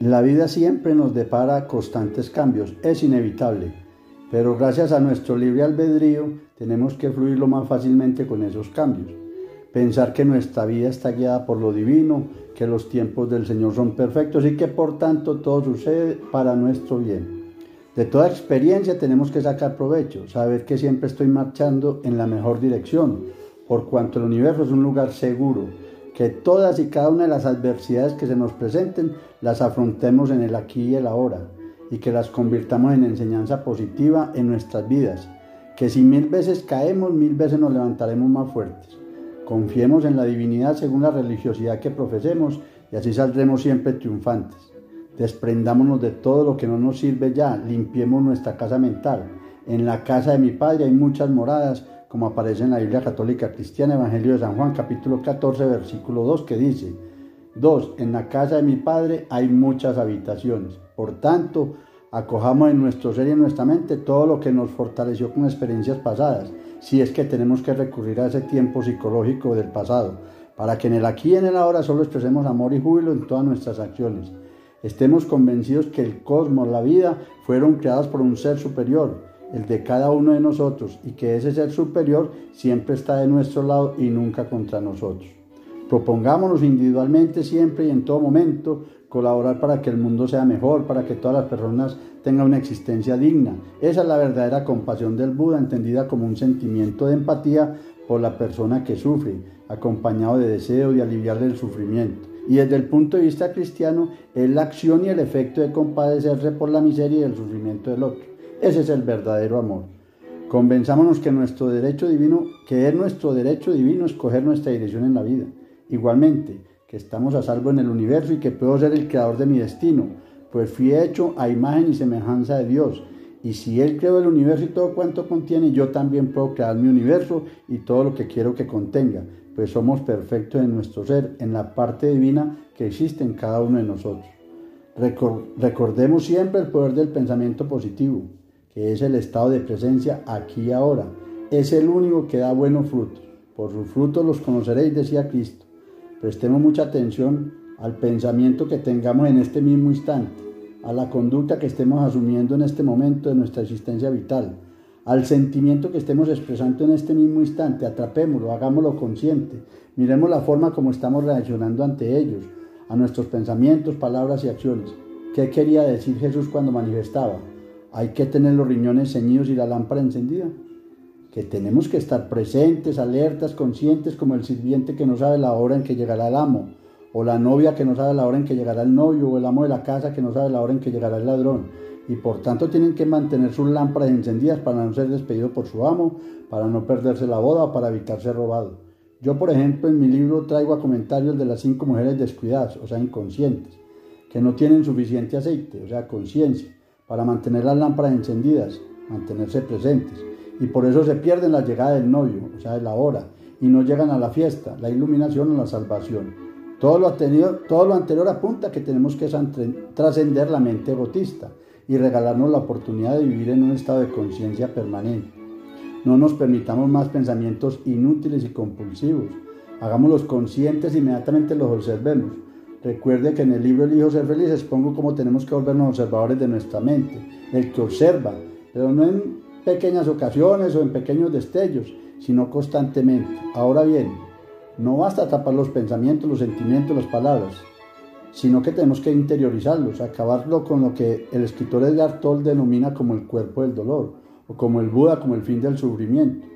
La vida siempre nos depara constantes cambios, es inevitable, pero gracias a nuestro libre albedrío tenemos que fluirlo más fácilmente con esos cambios. Pensar que nuestra vida está guiada por lo divino, que los tiempos del Señor son perfectos y que por tanto todo sucede para nuestro bien. De toda experiencia tenemos que sacar provecho, saber que siempre estoy marchando en la mejor dirección, por cuanto el universo es un lugar seguro, que todas y cada una de las adversidades que se nos presenten las afrontemos en el aquí y el ahora, y que las convirtamos en enseñanza positiva en nuestras vidas, que si mil veces caemos, mil veces nos levantaremos más fuertes. Confiemos en la divinidad según la religiosidad que profesemos y así saldremos siempre triunfantes. Desprendámonos de todo lo que no nos sirve ya, limpiemos nuestra casa mental. En la casa de mi Padre hay muchas moradas, como aparece en la Biblia Católica Cristiana, Evangelio de San Juan, capítulo 14, versículo 2, que dice, 2. En la casa de mi Padre hay muchas habitaciones. Por tanto, acojamos en nuestro ser y en nuestra mente todo lo que nos fortaleció con experiencias pasadas, si es que tenemos que recurrir a ese tiempo psicológico del pasado, para que en el aquí y en el ahora solo expresemos amor y júbilo en todas nuestras acciones. Estemos convencidos que el cosmos, la vida, fueron creadas por un ser superior, el de cada uno de nosotros, y que ese ser superior siempre está de nuestro lado y nunca contra nosotros. Propongámonos individualmente siempre y en todo momento colaborar para que el mundo sea mejor, para que todas las personas tengan una existencia digna. Esa es la verdadera compasión del Buda, entendida como un sentimiento de empatía por la persona que sufre, acompañado de deseo de aliviarle el sufrimiento. Y desde el punto de vista cristiano, es la acción y el efecto de compadecerse por la miseria y el sufrimiento del otro. Ese es el verdadero amor. Convenzámonos que nuestro derecho divino, que es nuestro derecho divino escoger nuestra dirección en la vida. Igualmente, que estamos a salvo en el universo y que puedo ser el creador de mi destino, pues fui hecho a imagen y semejanza de Dios. Y si Él creó el universo y todo cuanto contiene, yo también puedo crear mi universo y todo lo que quiero que contenga, pues somos perfectos en nuestro ser, en la parte divina que existe en cada uno de nosotros. Recordemos siempre el poder del pensamiento positivo que es el estado de presencia aquí y ahora. Es el único que da buenos frutos. Por sus frutos los conoceréis, decía Cristo. Prestemos mucha atención al pensamiento que tengamos en este mismo instante, a la conducta que estemos asumiendo en este momento de nuestra existencia vital, al sentimiento que estemos expresando en este mismo instante. Atrapémoslo, hagámoslo consciente. Miremos la forma como estamos reaccionando ante ellos, a nuestros pensamientos, palabras y acciones. ¿Qué quería decir Jesús cuando manifestaba? Hay que tener los riñones ceñidos y la lámpara encendida. Que tenemos que estar presentes, alertas, conscientes, como el sirviente que no sabe la hora en que llegará el amo, o la novia que no sabe la hora en que llegará el novio, o el amo de la casa que no sabe la hora en que llegará el ladrón. Y por tanto tienen que mantener sus lámparas encendidas para no ser despedido por su amo, para no perderse la boda o para evitar ser robado. Yo, por ejemplo, en mi libro traigo a comentarios de las cinco mujeres descuidadas, o sea, inconscientes, que no tienen suficiente aceite, o sea, conciencia para mantener las lámparas encendidas, mantenerse presentes. Y por eso se pierden la llegada del novio, o sea, de la hora, y no llegan a la fiesta, la iluminación o la salvación. Todo lo, anterior, apunta que tenemos que trascender la mente egotista y regalarnos la oportunidad de vivir en un estado de conciencia permanente. No nos permitamos más pensamientos inútiles y compulsivos. Hagámoslos conscientes e inmediatamente los observemos Recuerde que en el libro Elijo ser feliz expongo cómo tenemos que volvernos observadores de nuestra mente, el que observa, pero no en pequeñas ocasiones o en pequeños destellos, sino constantemente. Ahora bien, no basta tapar los pensamientos, los sentimientos, las palabras, sino que tenemos que interiorizarlos, acabarlo con lo que el escritor Edgar Toll denomina como el cuerpo del dolor, o como el Buda, como el fin del sufrimiento.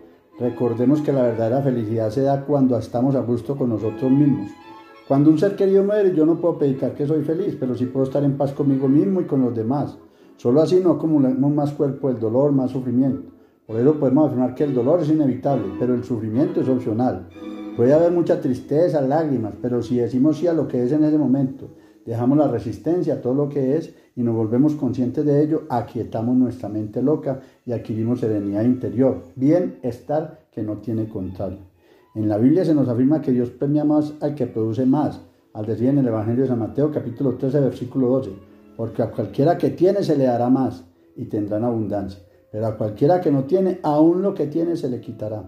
Recordemos que la verdadera felicidad se da cuando estamos a gusto con nosotros mismos, cuando un ser querido muere, yo no puedo predicar que soy feliz, pero sí puedo estar en paz conmigo mismo y con los demás. Solo así no acumulamos más cuerpo el dolor, más sufrimiento. Por eso podemos afirmar que el dolor es inevitable, pero el sufrimiento es opcional. Puede haber mucha tristeza, lágrimas, pero si decimos sí a lo que es en ese momento, dejamos la resistencia a todo lo que es y nos volvemos conscientes de ello, aquietamos nuestra mente loca y adquirimos serenidad interior, bienestar que no tiene contrario. En la Biblia se nos afirma que Dios premia más al que produce más, al decir en el Evangelio de San Mateo capítulo 13 versículo 12, porque a cualquiera que tiene se le dará más y tendrán abundancia, pero a cualquiera que no tiene, aún lo que tiene se le quitará.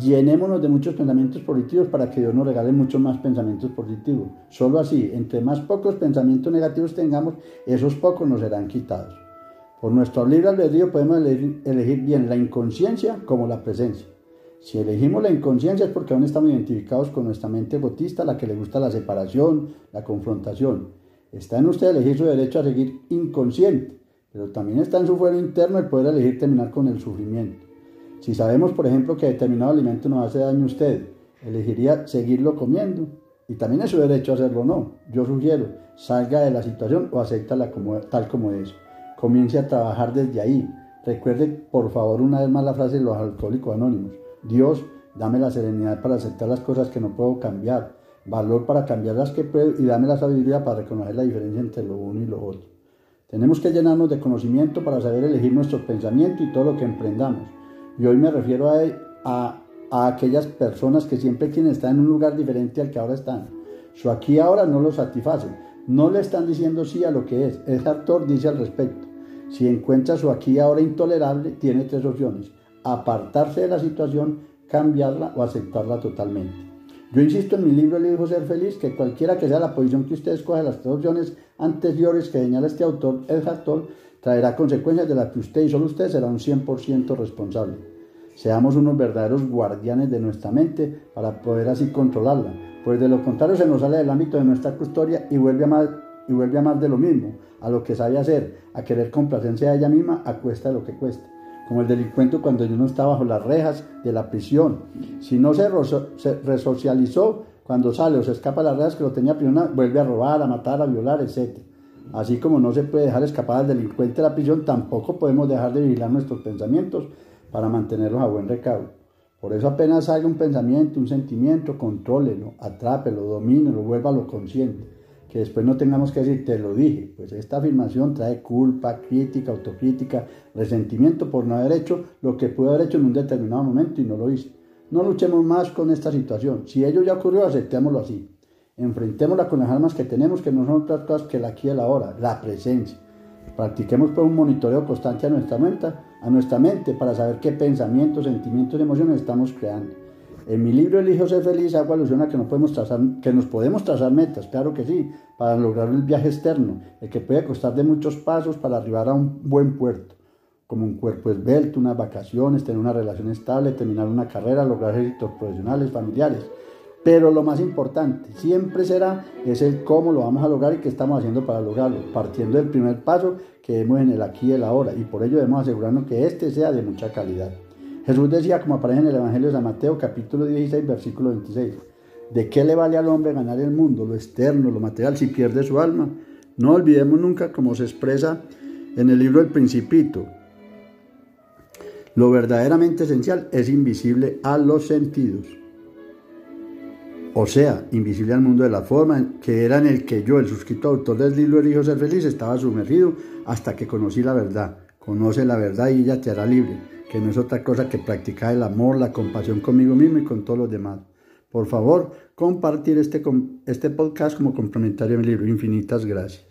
Llenémonos de muchos pensamientos positivos para que Dios nos regale muchos más pensamientos positivos. Solo así, entre más pocos pensamientos negativos tengamos, esos pocos nos serán quitados. Por nuestro libre albedrío podemos elegir, bien la inconsciencia como la presencia. Si elegimos la inconsciencia es porque aún estamos identificados con nuestra mente egotista, la que le gusta la separación, la confrontación. Está en usted elegir su derecho a seguir inconsciente, pero también está en su fuero interno el poder elegir terminar con el sufrimiento. Si sabemos, por ejemplo, que determinado alimento nos hace daño a usted, elegiría seguirlo comiendo. Y también es su derecho a hacerlo o no. Yo sugiero, salga de la situación o acéptala como, tal como es. Comience a trabajar desde ahí. Recuerde, por favor, una vez más la frase de los alcohólicos anónimos. Dios, dame la serenidad para aceptar las cosas que no puedo cambiar, valor para cambiar las que puedo y dame la sabiduría para reconocer la diferencia entre lo uno y lo otro. Tenemos que llenarnos de conocimiento para saber elegir nuestros pensamientos y todo lo que emprendamos. Y hoy me refiero a, aquellas personas que siempre quieren estar en un lugar diferente al que ahora están. Su aquí ahora no lo satisface. No le están diciendo sí a lo que es. El actor dice al respecto. Si encuentra su aquí ahora intolerable, tiene tres opciones. Apartarse de la situación, cambiarla o aceptarla totalmente. Yo insisto en mi libro El hijo ser feliz que cualquiera que sea la posición que usted escoja, las tres opciones anteriores que señala este autor, el actor, traerá consecuencias de las que usted y solo usted será un 100% responsable. Seamos unos verdaderos guardianes de nuestra mente para poder así controlarla, pues de lo contrario se nos sale del ámbito de nuestra custodia y vuelve a amar, y vuelve a amar de lo mismo, a lo que sabe hacer, a querer complacencia a ella misma a cuesta de lo que cueste. Como el delincuente cuando no está bajo las rejas de la prisión. Si no se, resocializó, cuando sale o se escapa de las rejas que lo tenía prisionero, vuelve a robar, a matar, a violar, etc. Así como no se puede dejar escapar al delincuente de la prisión, tampoco podemos dejar de vigilar nuestros pensamientos para mantenerlos a buen recaudo. Por eso apenas salga un pensamiento, un sentimiento, contrólelo, atrápelo, domínelo, vuélvalo consciente. Que después no tengamos que decir, te lo dije. Pues esta afirmación trae culpa, crítica, autocrítica, resentimiento por no haber hecho lo que pudo haber hecho en un determinado momento y no lo hice. No luchemos más con esta situación. Si ello ya ocurrió, aceptémoslo así. Enfrentémosla con las armas que tenemos, que no son otras cosas que la aquí y la ahora, la presencia. Practiquemos pues, un monitoreo constante a nuestra, mente, a nuestra mente para saber qué pensamientos, sentimientos y emociones estamos creando. En mi libro Elijo ser feliz hago alusión a que, no podemos trazar, que nos podemos trazar metas, claro que sí, para lograr el viaje externo, el que puede costar de muchos pasos para arribar a un buen puerto, como un cuerpo esbelto, unas vacaciones, tener una relación estable, terminar una carrera, lograr éxitos profesionales, familiares. Pero lo más importante siempre será es el cómo lo vamos a lograr y qué estamos haciendo para lograrlo, partiendo del primer paso que vemos en el aquí y el ahora, y por ello debemos asegurarnos que este sea de mucha calidad. Jesús decía, como aparece en el Evangelio de San Mateo, capítulo 16, versículo 26, ¿de qué le vale al hombre ganar el mundo, lo externo, lo material, si pierde su alma? No olvidemos nunca, como se expresa en el libro El Principito, lo verdaderamente esencial es invisible a los sentidos o sea, invisible al mundo de la forma, que era en el que yo, el suscrito autor del libro El Ser Feliz, estaba sumergido hasta que conocí la verdad. Conoce la verdad y ella te hará libre, que no es otra cosa que practicar el amor, la compasión conmigo mismo y con todos los demás. Por favor, compartir este, este podcast como complementario a mi libro. Infinitas gracias.